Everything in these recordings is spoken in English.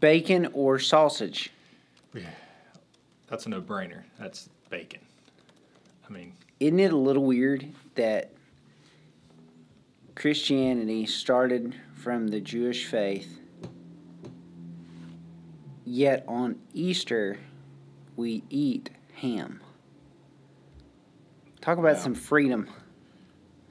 Bacon or sausage? That's a no-brainer. That's bacon. I mean, Isn't it a little weird that Christianity started from the Jewish faith, yet on Easter we eat ham? Talk about some freedom.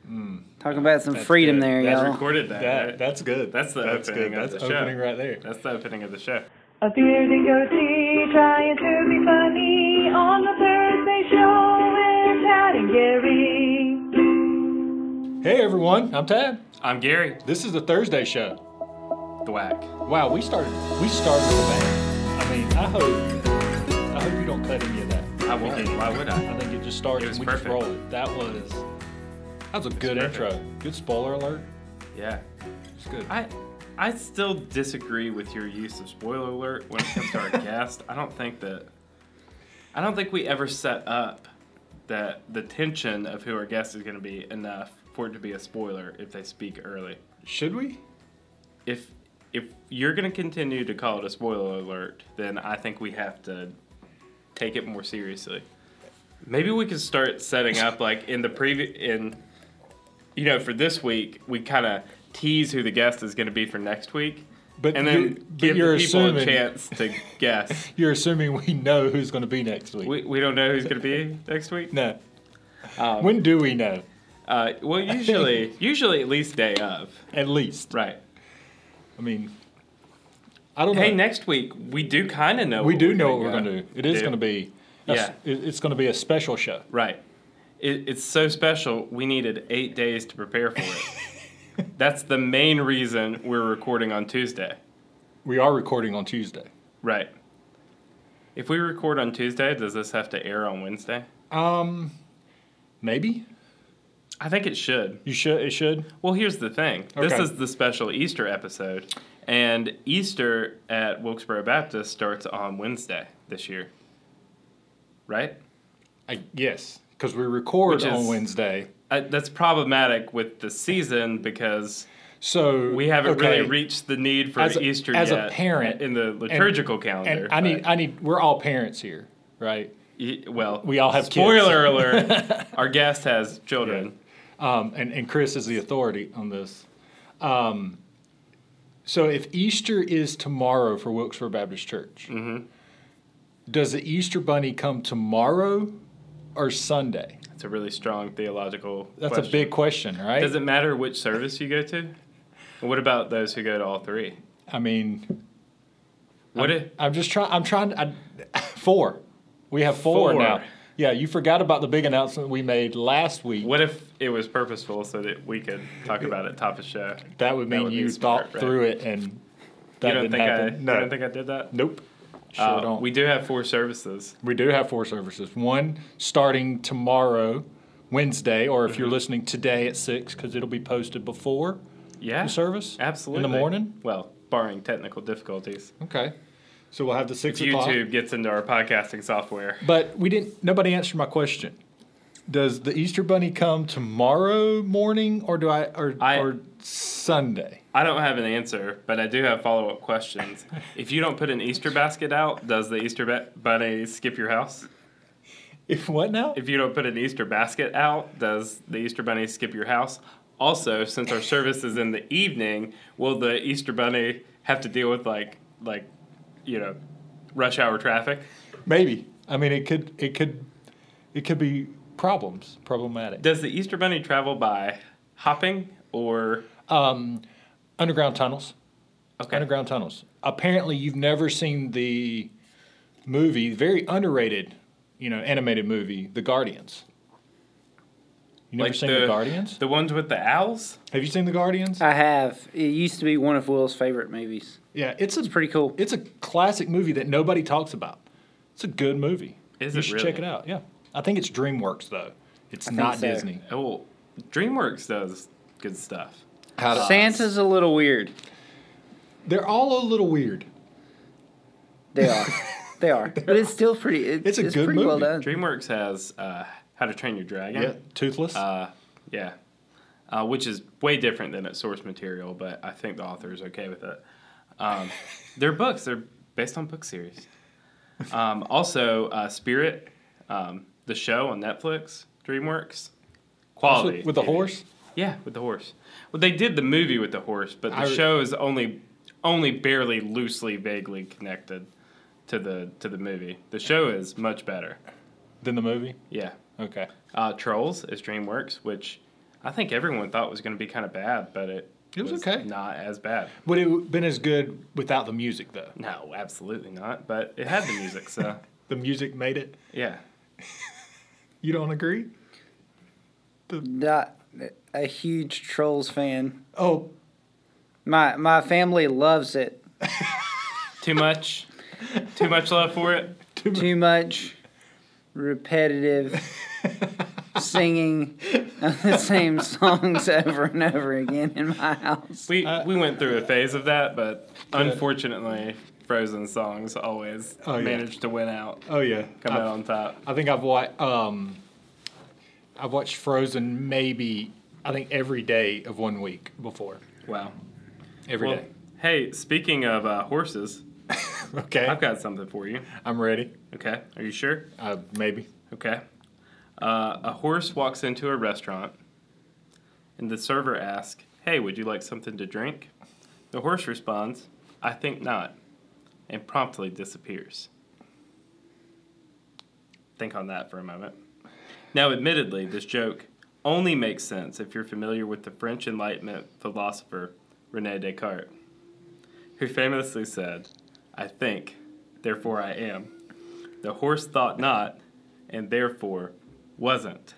Hmm. Talk about some that's freedom good. there, That's y'all. recorded that. that right? that's good. That's the that's opening good. of That's the show. opening right there. That's the opening of the show. A bearded goatee trying to be funny on the Thursday show with Tad and Gary. Hey everyone, I'm Tad. I'm Gary This is the Thursday show. Thwack. Wow, we started we started with a bang. I mean, I hope I hope you don't cut any of that. I won't. Why would I? I think it just starts It was and we perfect. just roll it. That was that was a good perfect. intro. Good spoiler alert. Yeah. It's good. I I still disagree with your use of spoiler alert when it comes to our guest. I don't think that I don't think we ever set up that the tension of who our guest is going to be enough for it to be a spoiler if they speak early. Should we? If if you're going to continue to call it a spoiler alert, then I think we have to take it more seriously. Maybe we could start setting up like in the previous in you know for this week we kind of tease who the guest is going to be for next week. But and you- then but give you're the people assuming- a chance to guess. You're assuming we know who's going to be next week. we, we don't know who's going to be next week. no. Um, when do we know? Uh, well, usually, usually at least day of. At least. Right. I mean, I don't know. Hey, next week we do kind of know. we do know what we're going to do. It is going to be. Yeah. it- It's going to be a special show. Right. It, it's so special. We needed eight days to prepare for it. That's the main reason we're recording on Tuesday. We are recording on Tuesday. Right. If we record on Tuesday, does this have to air on Wednesday? Um, maybe I think it should. you should. It should. Well, here's the thing. Okay. This is the special Easter episode, and Easter at Wilkesboro Baptist starts on Wednesday this year. Right? I yes, because we record Which on is- Wednesday. Uh, that's problematic with the season because So we haven't okay, really reached the need for As a- Easter as a yet parent, in the liturgical calendar. And I need. but- I need. We're all parents here, right? y- well, we all have kids. spoiler alert. Our guest has children. Um, and and Chris is the authority on this. Um, so if Easter is tomorrow for Wilkesboro Baptist Church, Mm-hmm. does the Easter Bunny come tomorrow or Sunday? It's a really strong theological. That's question. a big question, right? Does it matter which service you go to? What about those who go to all three? I mean, What I'm, if I'm just trying. I'm trying. I, four. We have four, Four. now. Yeah, you forgot about the big announcement we made last week. what if it was purposeful so that we could talk about it top of show? that would mean would you smart, thought right? through it and that you don't didn't think happen. I? no. You don't think I did that? nope. Sure Uh, don't. We do have four services. We do have four services. One starting tomorrow, Wednesday, or if you're Mm-hmm. listening today at six, because it'll be posted before Yeah. the service. Absolutely. In the morning. Well, barring technical difficulties. Okay. So we'll have the six If o'clock. YouTube gets into our podcasting software. But we didn't. Nobody answered my question. Does the Easter Bunny come tomorrow morning, or do I, or I- or Sunday? I don't have an answer, but I do have follow up questions. if you don't put an Easter basket out, does the Easter ba- bunny skip your house? If what now? If you don't put an Easter basket out, does the Easter bunny skip your house? Also, since our service is in the evening, will the Easter bunny have to deal with like like you know rush hour traffic? Maybe. I mean, it could. It could. It could be problems. Problematic. Does the Easter bunny travel by hopping or Um, underground tunnels. okay? Underground tunnels. Apparently, you've never seen the movie, very underrated, you know, animated movie, The Guardians. You never Like seen the, Guardians? The ones with the owls? Have you seen The Guardians? I have. It used to be one of Will's favorite movies. yeah, it's a It's pretty cool. it's a classic movie that nobody talks about. It's a good movie. Is you it should check it out. Yeah, I think it's DreamWorks though. It's I not so. Disney. Oh, DreamWorks does good stuff. How to- Santa's a little weird. They're all a little weird. They are. they are. But it's still pretty. It, It's it's a good pretty well movie. done. DreamWorks has uh, How to Train Your Dragon. Yeah, toothless. Uh, yeah. Uh, which is way different than its source material, but I think the author is okay with it. Um, they're books. They're based on book series. Um, also, uh, Spirit, um, the show on Netflix, DreamWorks, quality with, with the horse. Yeah, with the horse. Well, they did the movie with the horse, but the I show is only only barely loosely, vaguely connected to the to the movie. The show is much better. Than the movie. Yeah. Okay. Uh, Trolls is DreamWorks, which I think everyone thought was going to be kind of bad, but it It was okay. Not as bad. Would it have been as good without the music though? No, absolutely not. But it had the music, so The music made it. yeah. You don't agree? The... Not a huge Trolls fan. Oh, My my family loves it. Too much, too much love for it. Too much repetitive singing of the same songs over and over again in my house. We Uh, we went through a phase of that, but unfortunately, Frozen songs always Oh, yeah. managed to win out, oh yeah. come I, out on top. I think I've watched. Um, I've watched Frozen maybe I think every day of one week before. Wow. Every Well, day. hey, speaking of uh, horses, Okay. I've got something for you. I'm ready. Okay, are you sure? Uh, maybe. Okay. Uh, a horse walks into a restaurant, and the server asks, Hey, would you like something to drink? The horse responds, I think not, and promptly disappears. Think on that for a moment. Now, admittedly, this joke only makes sense if you're familiar with the French Enlightenment philosopher Rene Descartes, who famously said, I think, therefore I am. The horse thought not, and therefore wasn't.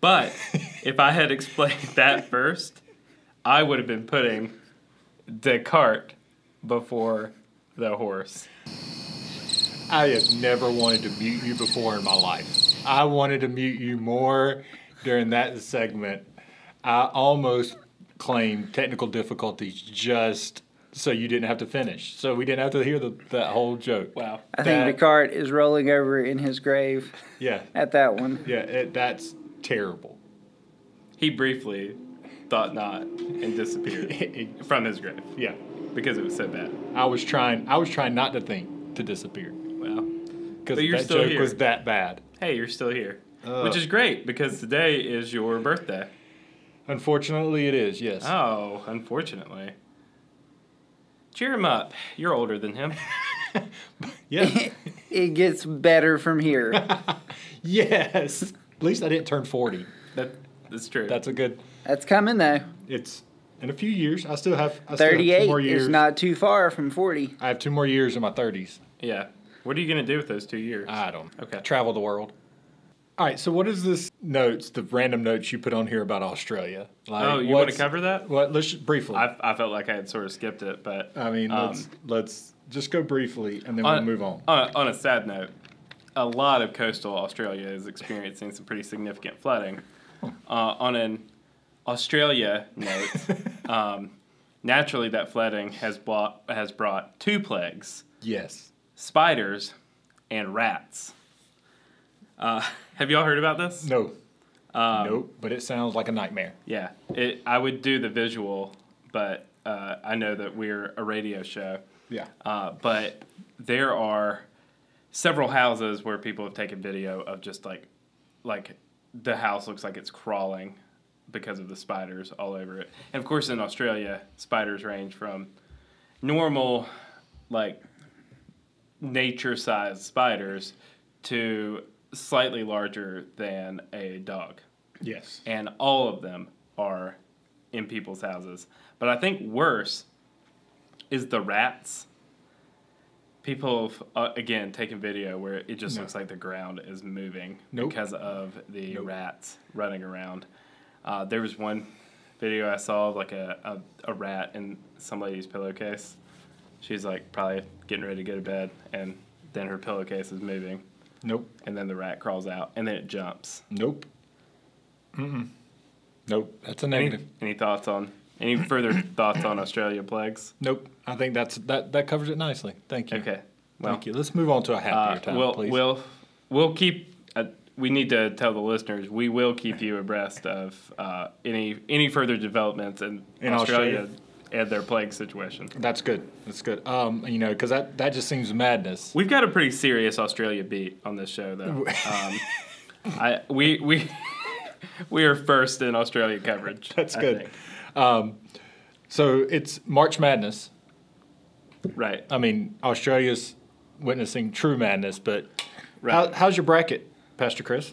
But if I had explained that first, I would have been putting Descartes before the horse. I have never wanted to mute you before in my life. I wanted to mute you more during that segment. I almost claimed technical difficulties just so you didn't have to finish. So we didn't have to hear the, that whole joke. Wow. I think That- Descartes is rolling over in his grave Yeah. at that one. Yeah, it, that's terrible. He briefly thought not and disappeared from his grave yeah. because it was so bad. I was trying I was trying not to think to disappear Well, because that still joke here. was that bad. hey, you're still here. Ugh. Which is great because today is your birthday. Unfortunately, it is. Yes. Oh, unfortunately. Cheer him up. You're older than him. Yeah. It gets better from here. yes. At least I didn't turn forty. That, that's true. That's a good. That's coming though. It's in a few years. I still have. I still have two more 38 years. is not too far from 40. I have two more years in my thirties. yeah. What are you going to do with those two years? I don't. Okay. Travel the world. All right. So what is this notes? The random notes you put on here about Australia? Like, oh, you want to cover that? What? Let's briefly. I, I felt like I had sort of skipped it, but I mean, um, let's let's just go briefly and then on, we'll move on. On a, on a sad note, a lot of coastal Australia is experiencing some pretty significant flooding. Uh, on an Australia note, um, naturally that flooding has brought has brought two plagues: Yes. spiders and rats. Uh, have y'all heard about this? No. Um, nope. But it sounds like a nightmare. Yeah, it, I would do the visual, but uh, I know that we're a radio show. Yeah. Uh, but there are several houses where people have taken video of just like, like the house looks like it's crawling because of the spiders all over it. And of course, in Australia, spiders range from normal, like nature-sized spiders to slightly larger than a dog Yes. and all of them are in people's houses. But I think worse is the rats. People have, uh, again, taken video where it just No. looks like the ground is moving Nope. because of the Nope. rats running around. Uh, there was one video I saw of like a, a, a rat in some lady's pillowcase. She's like probably getting ready to go to bed, and then her pillowcase is moving, Nope. and then the rat crawls out, and then it jumps. Nope. Mm-mm. Nope. That's a Any, negative. any thoughts on any further thoughts on Australia plagues? Nope. I think that's that that covers it nicely. Thank you. Okay. Well, Thank you. Let's move on to a happier uh, time, we'll, please. we'll we'll keep. Uh, we need to tell the listeners we will keep you abreast of uh, any any further developments in, In Australia. Australia? And their plague situation. That's good. That's good. Um, you know, because that that just seems madness. We've got a pretty serious Australia beat on this show, though. Um, I we we we are first in Australia coverage. That's I good. think. So it's March Madness. Right. I mean, Australia's witnessing true madness. But Right. how, how's your bracket, Pastor Chris?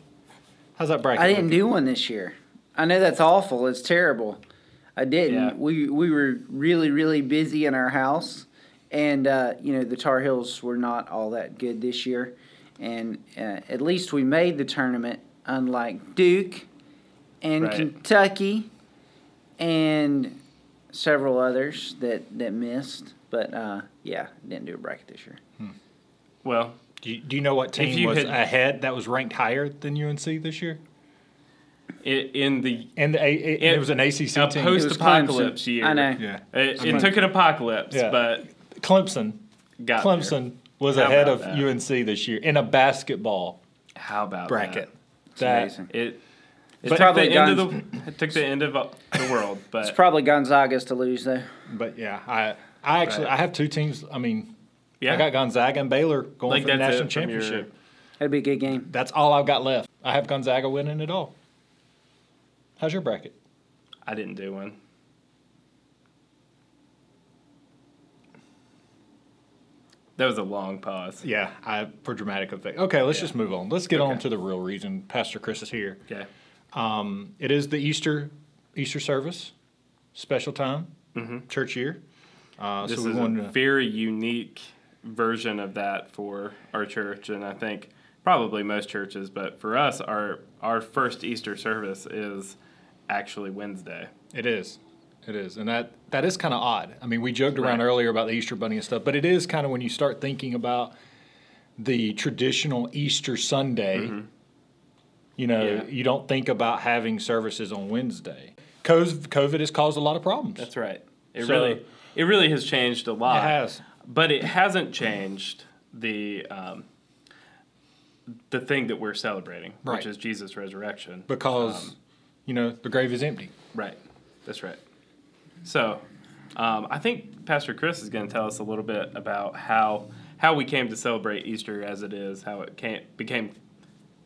How's that bracket? I didn't looking? do one this year. I know that's awful. It's terrible. I didn't. Yeah. We we were really really busy in our house, and uh, you know the Tar Heels were not all that good this year, and uh, at least we made the tournament. Unlike Duke, and Right. Kentucky, and several others that that missed. But uh, yeah, didn't do a bracket this year. Well, Do you, do you know what team you was had- ahead that was ranked higher than UNC this year? I in the And the, A- A- It- it was an ACC a team. post-apocalypse year. I know. yeah. It, it took an apocalypse, Yeah. but Clemson. got there. Clemson was How ahead of that? UNC this year in a basketball How about bracket. It's That amazing. That? It, it It's took probably the end of the it took the end of uh, the world, It's probably Gonzaga's to lose though. But yeah, I I actually Right. I have two teams. I mean, yeah, I got Gonzaga and Baylor going like for the national it from your- championship. That'd be a good game. That's all I've got left. I have Gonzaga winning it all. How's your bracket? I didn't do one. That was a long pause. Yeah, I for dramatic effect. Okay, let's Yeah. just move on. Let's get on to the real reason Pastor Chris is here. Okay. Um, it is the Easter Easter service, special time, church year. Uh, Mm-hmm. This so is a to, very unique version of that for our church, and I think probably most churches. But for us, our our first Easter service is actually Wednesday. It is. It is. And that, that is kind of odd. I mean, we joked around Right. earlier about the Easter bunny and stuff, but it is kind of when you start thinking about the traditional Easter Sunday, you know, Yeah. you don't think about having services on Wednesday. COVID, COVID has caused a lot of problems. That's right. It So- really it really has changed a lot. It has. but it hasn't changed the um, the thing that we're celebrating, Right. which is Jesus' resurrection. because, Um, you know, the grave is empty. Right. That's right. So, um, I think Pastor Chris is going to tell us a little bit about how how we came to celebrate Easter as it is, how it came, became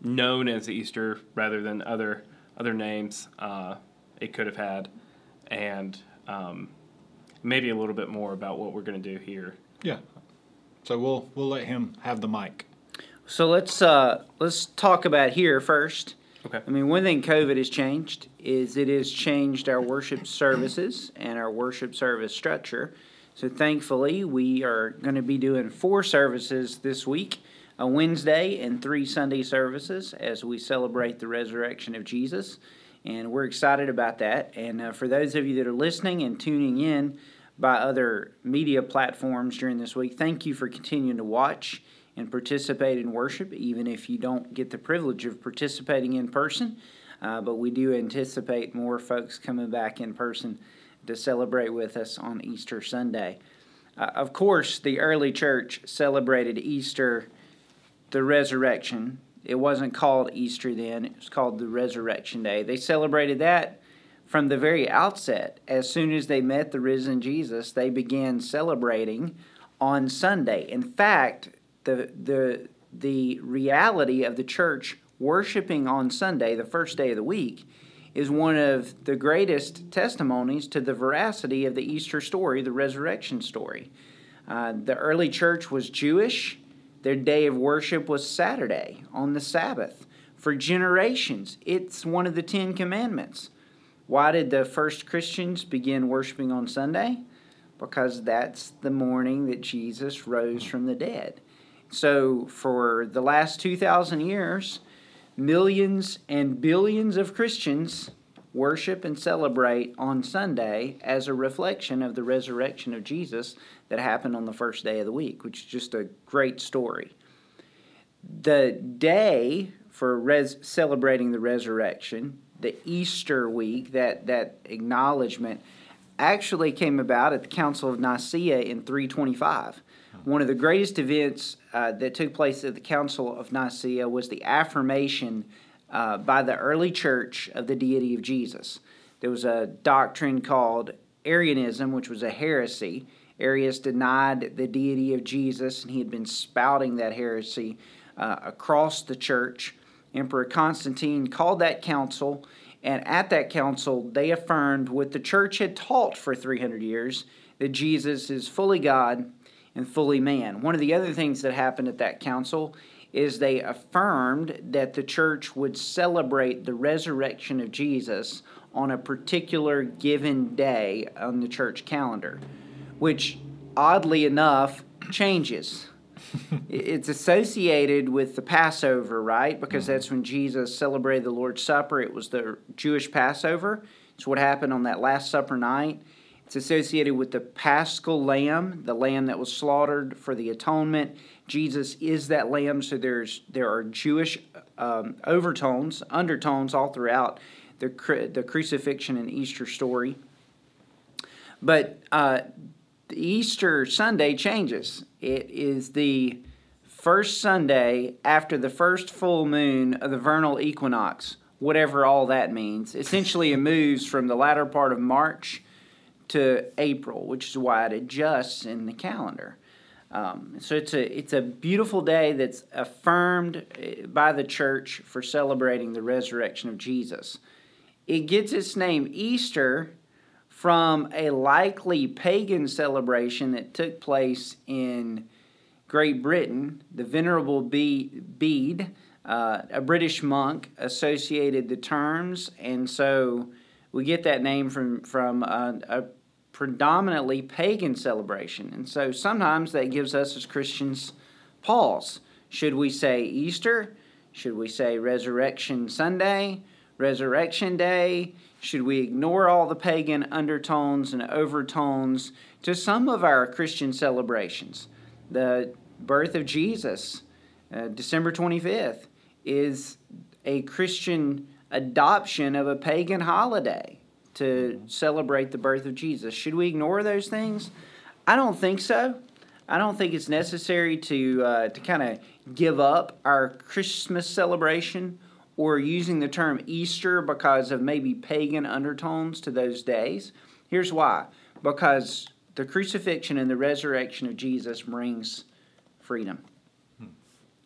known as Easter rather than other other names uh, it could have had, and um, maybe a little bit more about what we're going to do here. Yeah. So we'll we'll let him have the mic. So let's uh, let's talk about here first. Okay. I mean, one thing COVID has changed is it has changed our worship services and our worship service structure. So thankfully, we are going to be doing four services this week, a Wednesday and three Sunday services as we celebrate the resurrection of Jesus. And we're excited about that. And uh, for those of you that are listening and tuning in by other media platforms during this week, thank you for continuing to watch and participate in worship, even if you don't get the privilege of participating in person. Uh, but we do anticipate more folks coming back in person to celebrate with us on Easter Sunday. Uh, of course, the early church celebrated Easter, the resurrection. It wasn't called Easter then, it was called the Resurrection Day. They celebrated that from the very outset. As soon as they met the risen Jesus, they began celebrating on Sunday. In fact, the the the reality of the church worshiping on Sunday, the first day of the week, is one of the greatest testimonies to the veracity of the Easter story, the resurrection story. Uh, the early church was Jewish. Their day of worship was Saturday on the Sabbath. For generations, it's one of the Ten Commandments. Why did the first Christians begin worshiping on Sunday? Because that's the morning that Jesus rose from the dead. So, for the last 2,000 years, millions and billions of Christians worship and celebrate on Sunday as a reflection of the resurrection of Jesus that happened on the first day of the week, which is just a great story. The day for res- celebrating the resurrection, the Easter week, that, that acknowledgement, actually came about at the Council of Nicaea in 325. One of the greatest events uh, that took place at the Council of Nicaea was the affirmation uh, by the early church of the deity of Jesus. There was a doctrine called Arianism, which was a heresy. Arius denied the deity of Jesus, and he had been spouting that heresy uh, across the church. Emperor Constantine called that council, and at that council, they affirmed what the church had taught for 300 years that Jesus is fully God and fully man. One of the other things that happened at that council is they affirmed that the church would celebrate the resurrection of Jesus on a particular given day on the church calendar, which oddly enough changes. it's associated with the Passover, right? Because that's when Jesus celebrated the Lord's Supper. It was the Jewish Passover. It's what happened on that Last Supper night. It's associated with the paschal lamb, the lamb that was slaughtered for the atonement. Jesus is that lamb, so there's there are Jewish um, overtones, undertones all throughout the the crucifixion and Easter story. But uh, the Easter Sunday changes. It is the first Sunday after the first full moon of the vernal equinox, whatever all that means. Essentially, it moves from the latter part of March to April, which is why it adjusts in the calendar. Um, so it's a it's a beautiful day that's affirmed eh, by the church for celebrating the resurrection of Jesus. It gets its name Easter from a likely pagan celebration that took place in Great Britain. The Venerable Bede, uh, a British monk, associated the terms, and so we get that name from from a, a predominantly pagan celebration. And so sometimes that gives us as Christians pause. Should we say Easter? Should we say Resurrection Sunday? Resurrection Day? Should we ignore all the pagan undertones and overtones to some of our Christian celebrations? The birth of Jesus, uh, December 25th, is a Christian adoption of a pagan holiday to celebrate the birth of Jesus. Should we ignore those things? I don't think so. I don't think it's necessary to uh, to kind of give up our Christmas celebration or using the term Easter because of maybe pagan undertones to those days. Here's why: because the crucifixion and the resurrection of Jesus brings freedom.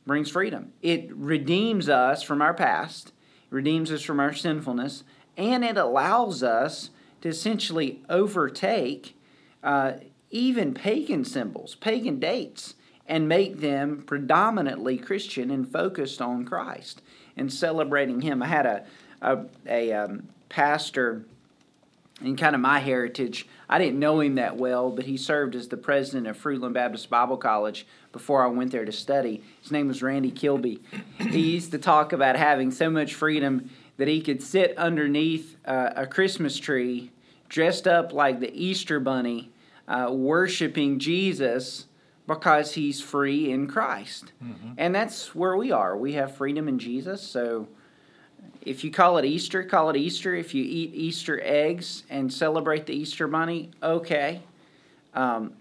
Brings freedom. It redeems us from our past. Redeems us from our sinfulness and it allows us to essentially overtake uh, even pagan symbols, pagan dates, and make them predominantly Christian and focused on Christ and celebrating Him. I had a a, a um, pastor in kind of my heritage. I didn't know him that well, but he served as the president of Fruitland Baptist Bible College before I went there to study. His name was Randy Kilby. he used to talk about having so much freedom that he could sit underneath uh, a Christmas tree dressed up like the Easter bunny, uh, worshiping Jesus because he's free in Christ. Mm-hmm. And that's where we are. We have freedom in Jesus. So if you call it Easter, call it Easter. If you eat Easter eggs and celebrate the Easter bunny, okay. Um,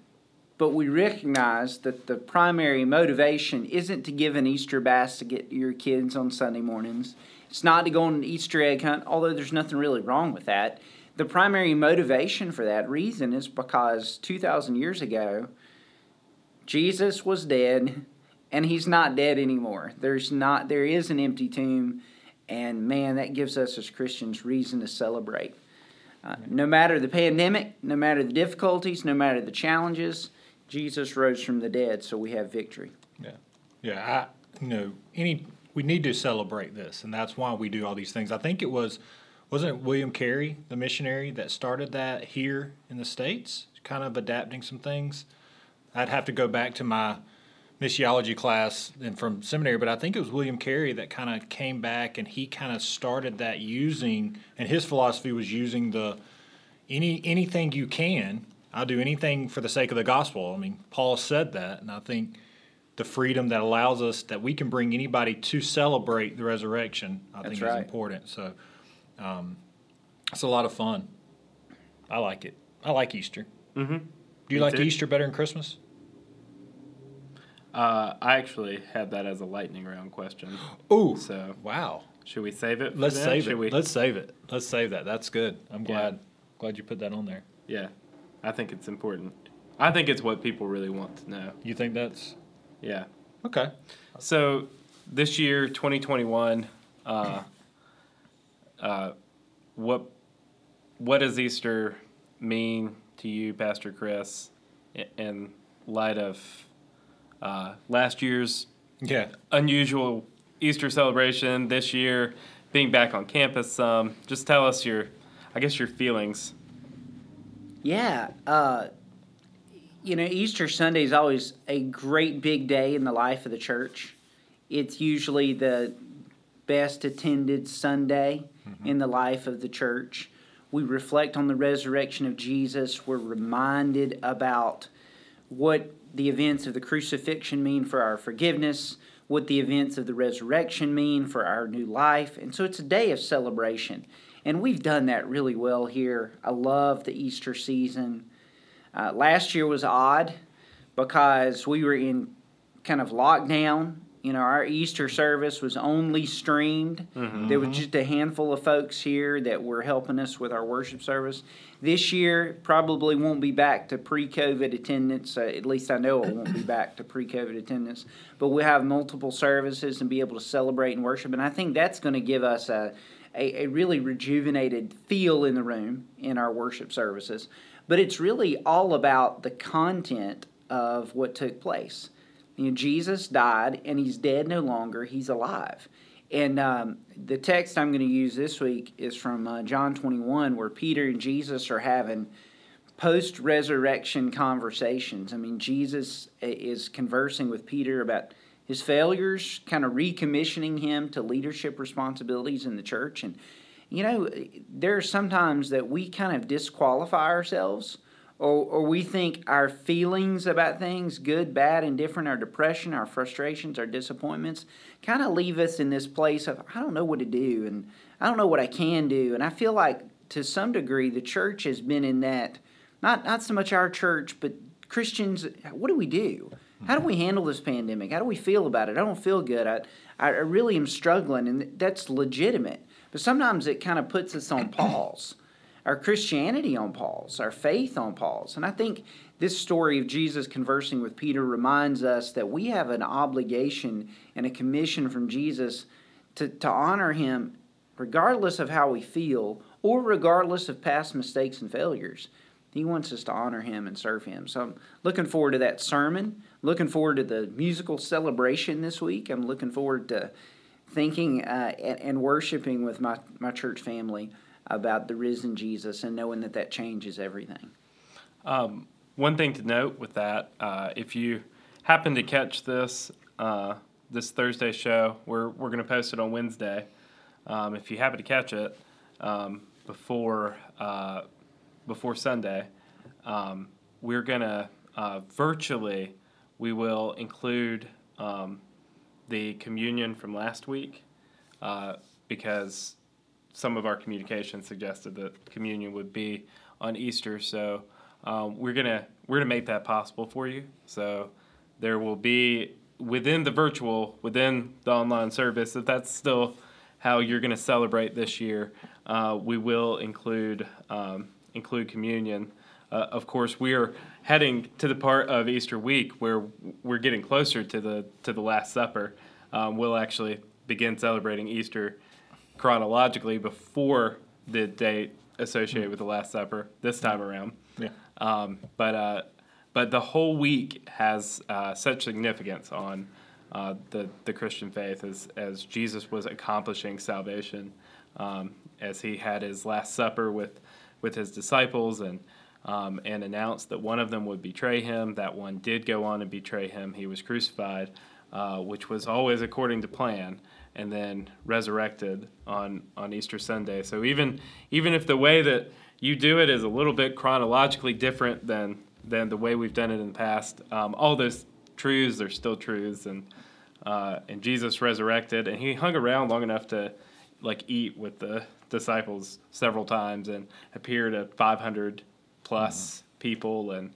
but we recognize that the primary motivation isn't to give an Easter basket to get your kids on Sunday mornings. It's not to go on an Easter egg hunt, although there's nothing really wrong with that. The primary motivation for that reason is because 2,000 years ago, Jesus was dead and he's not dead anymore. There's not there is an empty tomb and man that gives us as Christians reason to celebrate. Uh, no matter the pandemic, no matter the difficulties, no matter the challenges, Jesus rose from the dead so we have victory. Yeah. Yeah, I you know, any we need to celebrate this, and that's why we do all these things. I think it was wasn't it William Carey, the missionary, that started that here in the states, kind of adapting some things. I'd have to go back to my missiology class and from seminary, but I think it was William Carey that kind of came back and he kind of started that using, and his philosophy was using the any anything you can. I'll do anything for the sake of the gospel. I mean, Paul said that, and I think the freedom that allows us that we can bring anybody to celebrate the resurrection. I That's think right. is important. So um, it's a lot of fun. I like it. I like Easter. Mm-hmm. Do you Me like too. Easter better than Christmas? Uh, I actually had that as a lightning round question. Ooh, So wow. should we save it? Let's then? save Should it. We? Let's save it. Let's save that. That's good. I'm Yeah. glad glad you put that on there. Yeah, I think it's important. I think it's what people really want to know. You think that's Yeah. okay? So this year, 2021, uh, uh, what what does Easter mean to you, Pastor Chris, in light of uh, last year's Yeah. unusual Easter celebration this year, being back on campus some? just tell us your, I guess, your feelings. Yeah, uh, you know, Easter Sunday is always a great big day in the life of the church. It's usually the best attended Sunday mm-hmm. in the life of the church. We reflect on the resurrection of Jesus. We're reminded about what the events of the crucifixion mean for our forgiveness, what the events of the resurrection mean for our new life. And so it's a day of celebration. And we've done that really well here. I love the Easter season. Uh, last year was odd because we were in kind of lockdown. You know, our Easter service was only streamed. There was just a handful of folks here that were helping us with our worship service. This year probably won't be back to pre-COVID attendance. Uh, at least I know it won't be back to pre-COVID attendance. But we'll have multiple services and be able to celebrate and worship. And I think that's going to give us a, a, a really rejuvenated feel in the room in our worship services. But it's really all about the content of what took place. You know, Jesus died and he's dead no longer, he's alive. And um, the text I'm going to use this week is from uh, John 21, where Peter and Jesus are having post resurrection conversations. I mean, Jesus is conversing with Peter about his failures, kind of recommissioning him to leadership responsibilities in the church. And, you know, there are sometimes that we kind of disqualify ourselves. Or, or we think our feelings about things, good, bad, and different, our depression, our frustrations, our disappointments, kind of leave us in this place of, I don't know what to do, and I don't know what I can do. And I feel like to some degree the church has been in that, not, not so much our church, but Christians, what do we do? How do we handle this pandemic? How do we feel about it? I don't feel good. I, I really am struggling, and that's legitimate. But sometimes it kind of puts us on pause our Christianity on pause, our faith on pause. And I think this story of Jesus conversing with Peter reminds us that we have an obligation and a commission from Jesus to, to honor him regardless of how we feel or regardless of past mistakes and failures. He wants us to honor him and serve him. So I'm looking forward to that sermon, looking forward to the musical celebration this week. I'm looking forward to thinking uh, and, worshiping with my, my church family about the risen Jesus and knowing that that changes everything. Um, one thing to note with that, uh, if you happen to catch this uh, this Thursday show, we're we're going to post it on Wednesday. Um, if you happen to catch it um, before uh, before Sunday, um, we're going to uh, virtually we will include um, the communion from last week uh, because some of our communication suggested that communion would be on Easter. So um, we're gonna we're gonna make that possible for you. So there will be within the virtual, within the online service, if that's still how you're gonna celebrate this year, uh, we will include um, include communion. Uh, of course, we are heading to the part of Easter week where we're getting closer to the to the Last Supper. Um, we'll actually begin celebrating Easter chronologically before the date associated with the Last Supper this time around. Yeah. Um, but uh, but the whole week has uh, such significance on uh, the the Christian faith as as Jesus was accomplishing salvation, um, as he had his Last Supper with with his disciples and. Um, and announced that one of them would betray him. That one did go on and betray him. He was crucified, uh, which was always according to plan and then resurrected on on Easter Sunday. So even even if the way that you do it is a little bit chronologically different than than the way we've done it in the past, um, all those truths are still truths, and uh, and Jesus resurrected, and he hung around long enough to like eat with the disciples several times and appear to 500 plus people and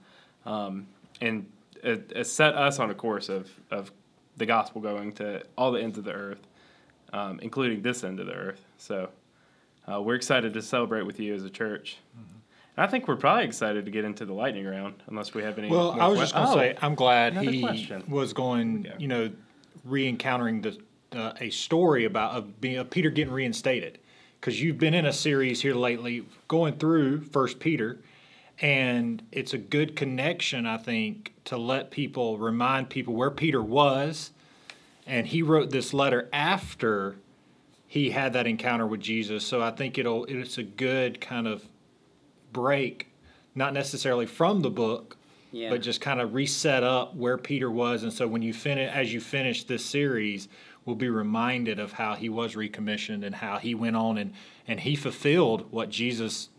um, and it, it set us on a course of of the gospel going to all the ends of the earth um, including this end of the earth. So uh, we're excited to celebrate with you as a church. I think we're probably excited to get into the lightning round, unless we have any. Well, I was just going to Oh, say, I'm glad he question. was going, you know, re-encountering the uh, a story about of being of Peter getting reinstated, because you've been in a series here lately going through First Peter, and it's a good connection, I think, to let people remind people where Peter was, and he wrote this letter after he had that encounter with Jesus. So I think it'll it's a good kind of break, not necessarily from the book, Yeah. but just kind of reset up where Peter was. And so when you finish, as you finish this series, we'll be reminded of how he was recommissioned and how he went on and and he fulfilled what Jesus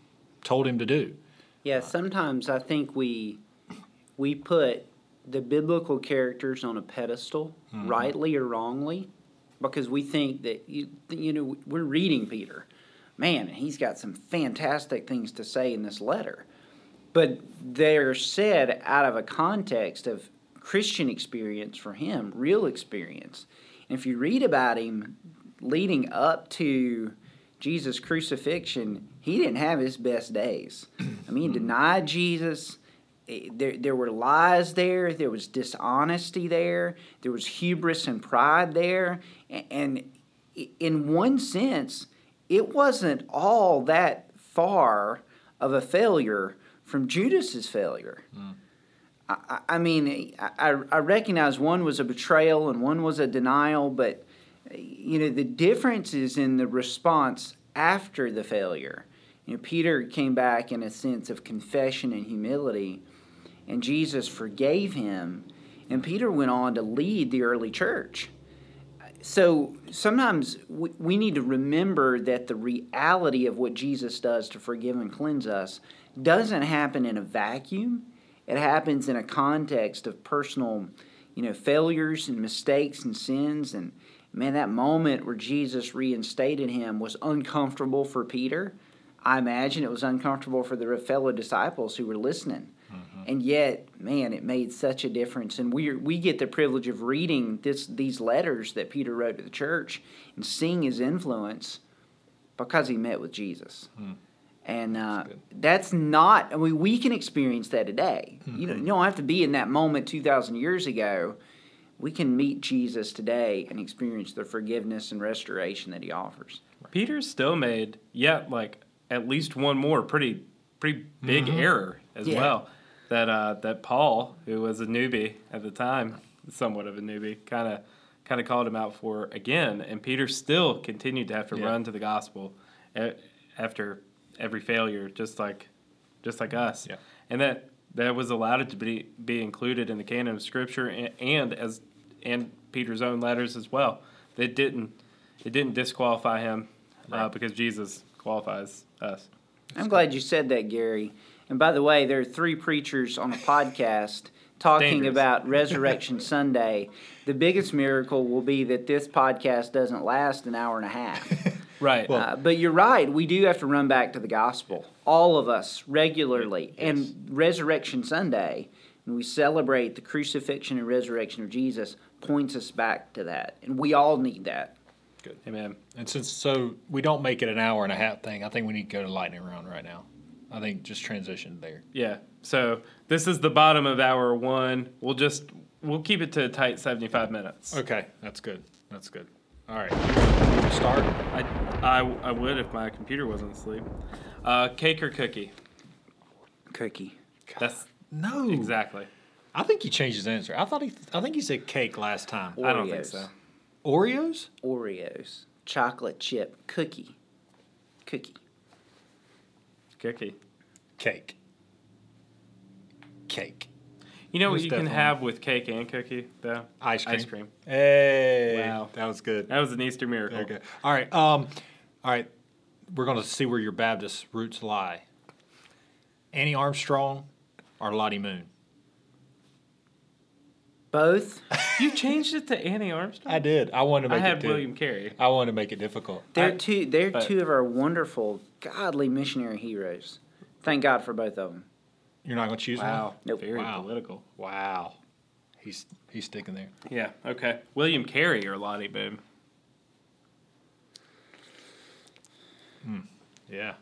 told him to do. Yeah, uh, sometimes I think we we put the biblical characters on a pedestal, mm-hmm. rightly or wrongly, because we think that you you know we're reading Peter, man, and he's got some fantastic things to say in this letter, but they're said out of a context of Christian experience for him, real experience. And if you read about him leading up to Jesus' crucifixion, he didn't have his best days. I mean, he denied Jesus. Eh, There, there were lies there. There was dishonesty there. There was hubris and pride there. And in one sense, it wasn't all that far of a failure from Judas's failure. I, I- I mean, I- I recognize one was a betrayal and one was a denial, but you know the difference is in the response after the failure. You know, Peter came back in a sense of confession and humility, and Jesus forgave him, and Peter went on to lead the early church. So sometimes we, we need to remember that the reality of what Jesus does to forgive and cleanse us doesn't happen in a vacuum. It happens in a context of personal, you know, failures and mistakes and sins. And man, that moment where Jesus reinstated him was uncomfortable for Peter. I imagine it was uncomfortable for the fellow disciples who were listening. Mm-hmm. And yet, man, it made such a difference. And we we get the privilege of reading this these letters that Peter wrote to the church and seeing his influence because he met with Jesus. Hmm. And uh, that's not. I mean, we can experience that today. You, mm-hmm. don't, you don't have to be in that moment two thousand years ago. We can meet Jesus today and experience the forgiveness and restoration that he offers. Peter still made yet like at least one more pretty pretty big error as Yeah. well. That uh, that Paul, who was a newbie at the time, somewhat of a newbie, kind of kind of called him out for again, and Peter still continued to have to Yeah. run to the gospel after every failure, just like just like us. Yeah. And that that was allowed to be be included in the canon of Scripture and, and as and Peter's own letters as well. It didn't it didn't disqualify him uh, because Jesus qualifies us. I'm glad you said that, Gary. And by the way, there are three preachers on a podcast talking Dangerous. about Resurrection Sunday. The biggest miracle will be that this podcast doesn't last an hour and a half. Right. Uh, but you're right. We do have to run back to the gospel, all of us, regularly. And Resurrection Sunday, when we celebrate the crucifixion and resurrection of Jesus, points us back to that. And we all need that. Good. Amen. And since so we don't make it an hour and a half thing, I think we need to go to lightning round right now. I think just transition there. Yeah. So this is the bottom of hour one. We'll just we'll keep it to a tight seventy five minutes. Okay, that's good. That's good. All right, you want start? I, I I would if my computer wasn't asleep. Uh, cake or cookie? Cookie. That's No, exactly. I think he changed his answer. I thought he, I think he said cake last time. I don't think so. Oreos? Oreos. Chocolate chip cookie. Cookie. Cookie. Cake. Cake. You know what you can have with cake and cookie though? Ice cream. Ice cream. Hey, Wow. that was good. That was an Easter miracle. Okay. All right. Um, all right. We're going to see where your Baptist roots lie. Annie Armstrong or Lottie Moon? Both. You changed it to Annie Armstrong. I did. I wanted to I make had it. William Carey. I wanted to make it difficult. They're I- two. They're but- two of our wonderful, godly missionary heroes. Thank God for both of them. You're not going to choose Wow. one. Nope. Very Wow. political. Wow. He's he's sticking there. Yeah. Okay. William Carey or Lottie Moon. Hmm. Yeah.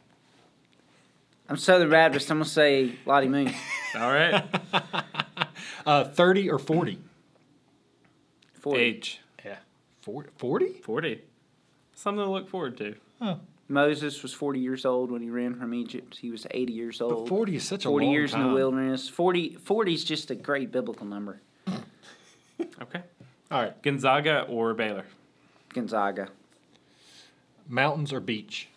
I'm Southern Baptist. I'm gonna say Lottie Moon. All right. Uh, 30 or 40? Forty. Age. Yeah. 40? 40? 40. Something to look forward to. Moses was 40 years old when he ran from Egypt. He was 80 years But old. 40 is such a 40 long years in the wilderness. 40 40 is just a great biblical number. Okay. All right. Gonzaga or Baylor? Gonzaga, Mountains or beach?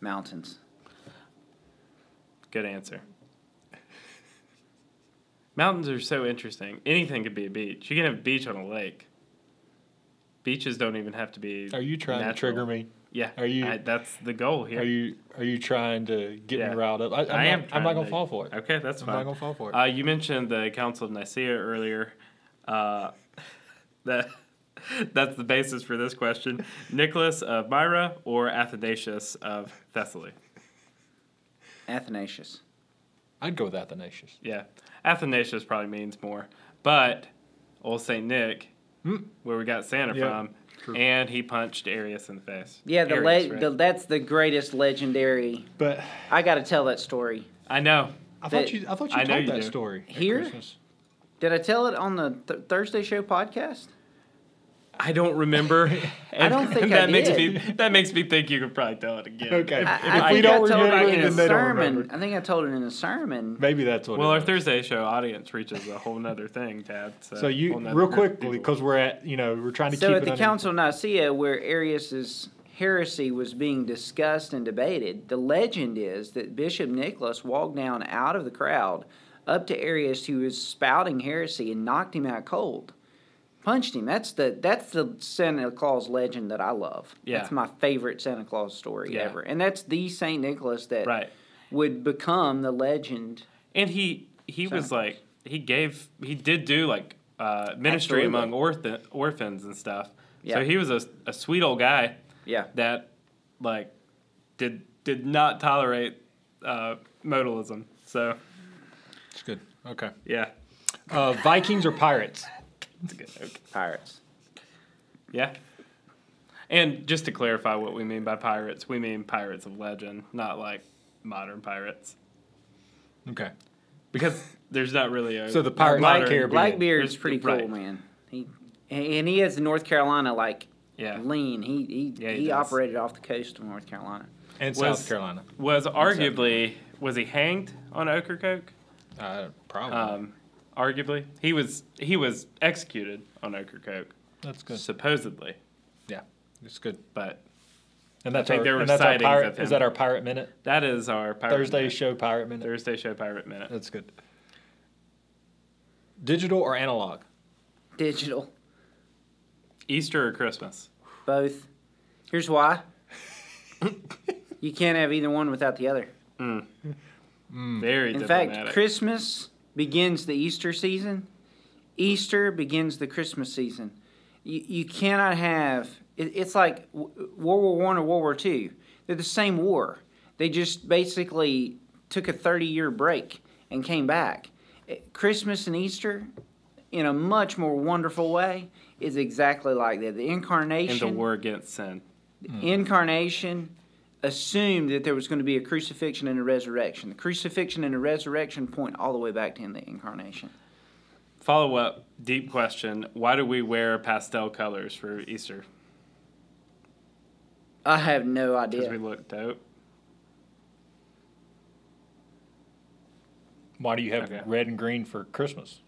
mountains. Good answer. Mountains are so interesting. Anything could be a beach. You can have a beach on a lake. Beaches don't even have to be. Are you trying to trigger me? Yeah. Are you- I, that's the goal here. Are you are you trying to get Yeah. me riled up? I, I'm I not, am. I'm not gonna to- fall for it. Okay, that's fine. I'm not gonna fall for it. Uh, you mentioned the Council of Nicaea earlier. Uh, that that's the basis for this question. Nicholas of Myra or Athanasius of Thessaly? Athanasius. I'd go with Athanasius. Yeah, Athanasius probably means more, but old Saint Nick, where we got Santa Hmm. Yeah, from, true. and he punched Arius in the face. Yeah, the, Arius, le- right? the that's the greatest legendary. But I got to tell that story. I know. I thought you I thought you I know told you that do. story at Here? Christmas. Did I tell it on the th- Thursday show podcast? I don't remember. I don't think I that makes did. me that makes me think you could probably tell it again. Okay. If- I, if I I- we think don't I told remember it it, in a then they don't sermon. I think I told it in a sermon. Maybe that's what. well, it our was. Thursday show audience reaches a whole nother thing, Tad. So, So you real quickly because we're at you know we're trying to So keep at the under- Council of Nicaea, where Arius's heresy was being discussed and debated, the legend is that Bishop Nicholas walked down out of the crowd up to Arius, who was spouting heresy, and knocked him out cold. Punched him. That's the that's the Santa Claus legend that I love. Yeah. That's my favorite Santa Claus story Yeah. ever. And that's the Saint Nicholas that right, would become the legend. and he he was Santa like he gave he did do like uh, ministry Absolutely. among orphan, orphans and stuff. Yeah. So he was a, a sweet old guy Yeah. that like did did not tolerate uh, modalism. So It's good. Okay. yeah, Uh, Vikings or Pirates? It's good. Okay. Pirates. Yeah. And just to clarify what we mean by pirates, we mean pirates of legend, not like modern pirates. Okay. Because there's not really a So the pirate Black, the modern- Caribbean. Blackbeard's There's- pretty cool, right. man. He and he has the North Carolina like Yeah. lean. He he, Yeah, he he, does. operated off the coast of North Carolina. And Was- South Carolina. Was arguably was he hanged on Ocracoke? Uh, probably. Um, arguably, he was he was executed on Ocracoke, That's good. supposedly. Yeah, it's good. But And that's think our, there were that's sightings pirate. of Is that our pirate minute? that is our pirate Thursday minute. show pirate minute. Thursday show pirate minute. That's good. Digital or analog? Digital, Easter or Christmas? both. Here's why. you can't have either one without the other. Hmm. Hmm. Very In diplomatic. fact, Christmas begins the Easter season. Easter begins the Christmas season. You, you cannot have. It, it's like World War One or World War Two. They're the same war. They just basically took a thirty-year break and came back. Eh, Christmas and Easter, in a much more wonderful way, is exactly like that. The in incarnation. the war against sin. incarnation assumed that there was going to be a crucifixion and a resurrection. The crucifixion and the resurrection point all the way back to the incarnation. Follow up, deep question. Why do we wear pastel colors for Easter? I have no idea. Because we look dope. Why do you have Okay. red and green for Christmas?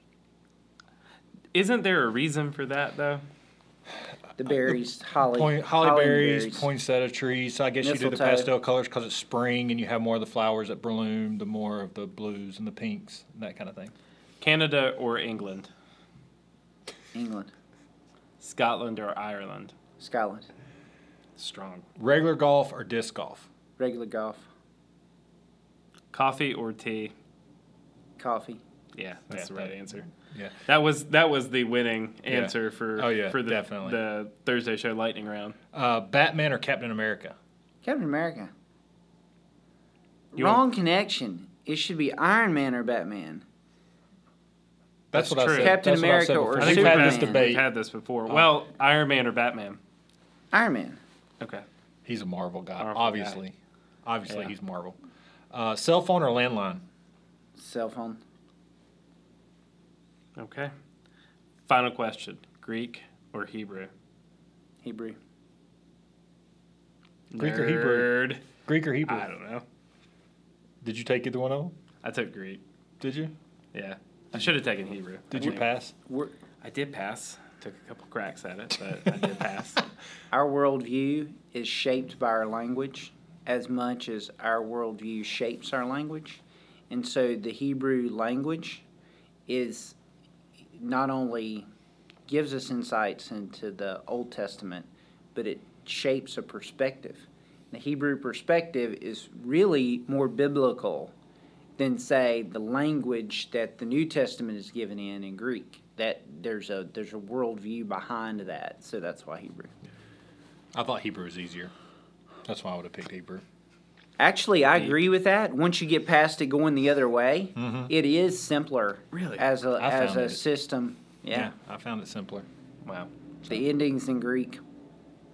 Isn't there a reason for that though? Uh, the berries, holly, Point, holly, holly berries, berries. poinsettia trees. So I guess you do the Mistletoe. pastel colors because it's spring and you have more of the flowers that bloom, the more of the blues and the pinks, and that kind of thing. Canada or England? England, Scotland or Ireland? Scotland, Strong. Regular golf or disc golf? regular golf, Coffee or tea? coffee. Yeah, that's Yeah, the right that- answer. Yeah. That was that was the winning answer for Oh, yeah, for the definitely. the Thursday show lightning round. Uh, Batman or Captain America? Captain America. You Wrong connection. It should be Iron Man or Batman. That's, That's what true. I said. Captain That's what I America said or before. I think We've we've had had, this debate. we've had this before. Oh. Well, Iron Man or Batman? Iron Man. Okay. He's a Marvel guy, Marvel guy. obviously. Obviously, Yeah. he's Marvel. Uh, cell phone or landline? Cell phone. Okay. Final question: Greek or Hebrew? Hebrew. Greek or Hebrew? Nerd. Greek or Hebrew? I don't know. Did you take either one of them? I took Greek. Did you? Yeah, I should have taken Hebrew. Did I you think. pass? We're, I did pass. Took a couple cracks at it, but I did pass. our worldview is shaped by our language as much as our worldview shapes our language. And so the Hebrew language is not only gives us insights into the Old Testament, but it shapes a perspective. The Hebrew perspective is really more biblical than say the language that the New Testament is given in in Greek. That there's a there's a worldview behind that, so that's why Hebrew. I thought Hebrew was easier. That's why I would have picked Hebrew. Actually, I agree with that. Once you get past it going the other way, mm-hmm. it is simpler. Really? As a I as a it. system. Yeah. I found it simpler. Wow. The endings in Greek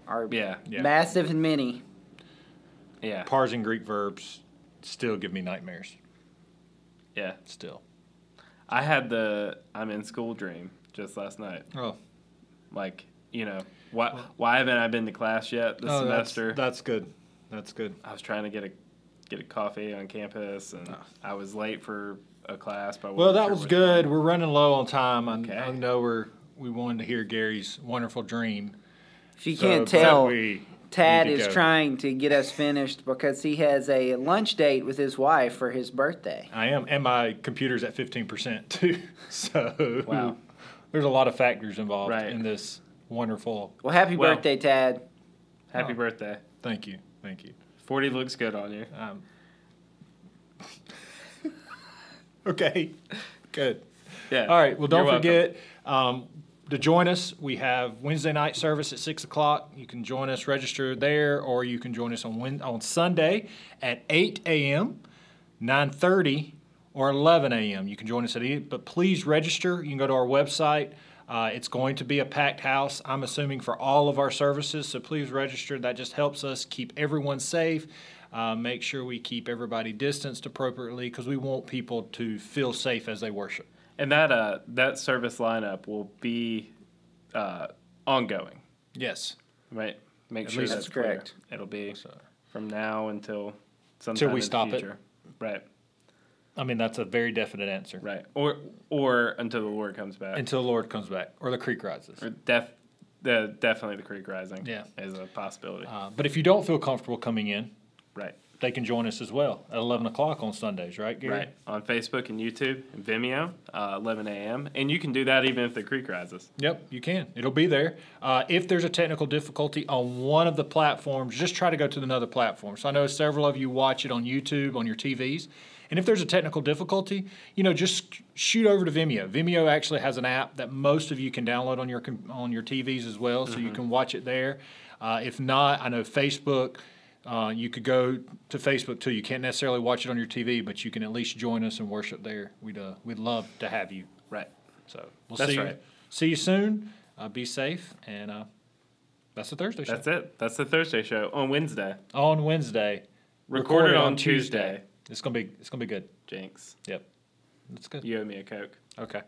are Yeah. Yeah. massive and many. Yeah. Parsing Greek verbs still give me nightmares. Yeah. Still. I had the I'm in school dream just last night. Oh, Like, you know, why why haven't I been to class yet this oh that's, semester? that's good. That's good. I was trying to get a get a coffee on campus, and Ah. I was late for a class. But Well, that sure was good. one. We're running low on time. I, Okay. I know we're we wanted to hear Gary's wonderful dream. If you So, can't tell, we Tad is go. trying to get us finished because he has a lunch date with his wife for his birthday. I am, and my computer's at fifteen percent too. So Wow. there's a lot of factors involved Right. in this wonderful. Well, happy Well- birthday, Tad. Happy Oh. birthday. Thank you, thank you. Forty looks good on you. Um, okay, good. Yeah. All right. Well, don't You're forget um, to join us. We have Wednesday night service at six o'clock. You can join us, register there, or you can join us on Wed- on Sunday at eight a.m., nine thirty, or eleven a.m. You can join us at either. But please register. You can go to our website. Uh, it's going to be a packed house. I'm assuming for all of our services. So please register. That just helps us keep everyone safe. Uh, make sure we keep everybody distanced appropriately because we want people to feel safe as they worship. And that uh that service lineup will be uh ongoing, Yes. right? Make At sure least that's that's clear. correct. It'll be So- from now until sometime we in the stop it. Right. I mean, that's a very definite answer. Right. Or or until the Lord comes back. Until the Lord comes back or the creek rises. or def the definitely the creek rising. Yeah. Is a possibility. Uh, but if you don't feel comfortable coming in, right. they can join us as well at 11 o'clock on Sundays, right, Gary? Right. On Facebook and YouTube and Vimeo, uh, 11 a.m. And you can do that even if the creek rises. Yep, you can. It'll be there. Uh, if there's a technical difficulty on one of the platforms, just try to go to another platform. So I know several of you watch it on YouTube, on your TVs. And if there's a technical difficulty, you know, just shoot over to Vimeo. Vimeo actually has an app that most of you can download on your on your TVs as well, so you can watch it there. Uh, if not, I know Facebook. Uh, you could go to Facebook too. You can't necessarily watch it on your TV, but you can at least join us and worship there. We'd uh, we'd love to have you. Right. So we'll That's see you. right. See you soon. Uh, be safe, and uh, that's the Thursday show. That's it. That's the Thursday show on Wednesday. On Wednesday, Recorded on Tuesday. It's gonna be it's gonna be good. Jinx. Yep, that's good. You owe me a Coke. Okay.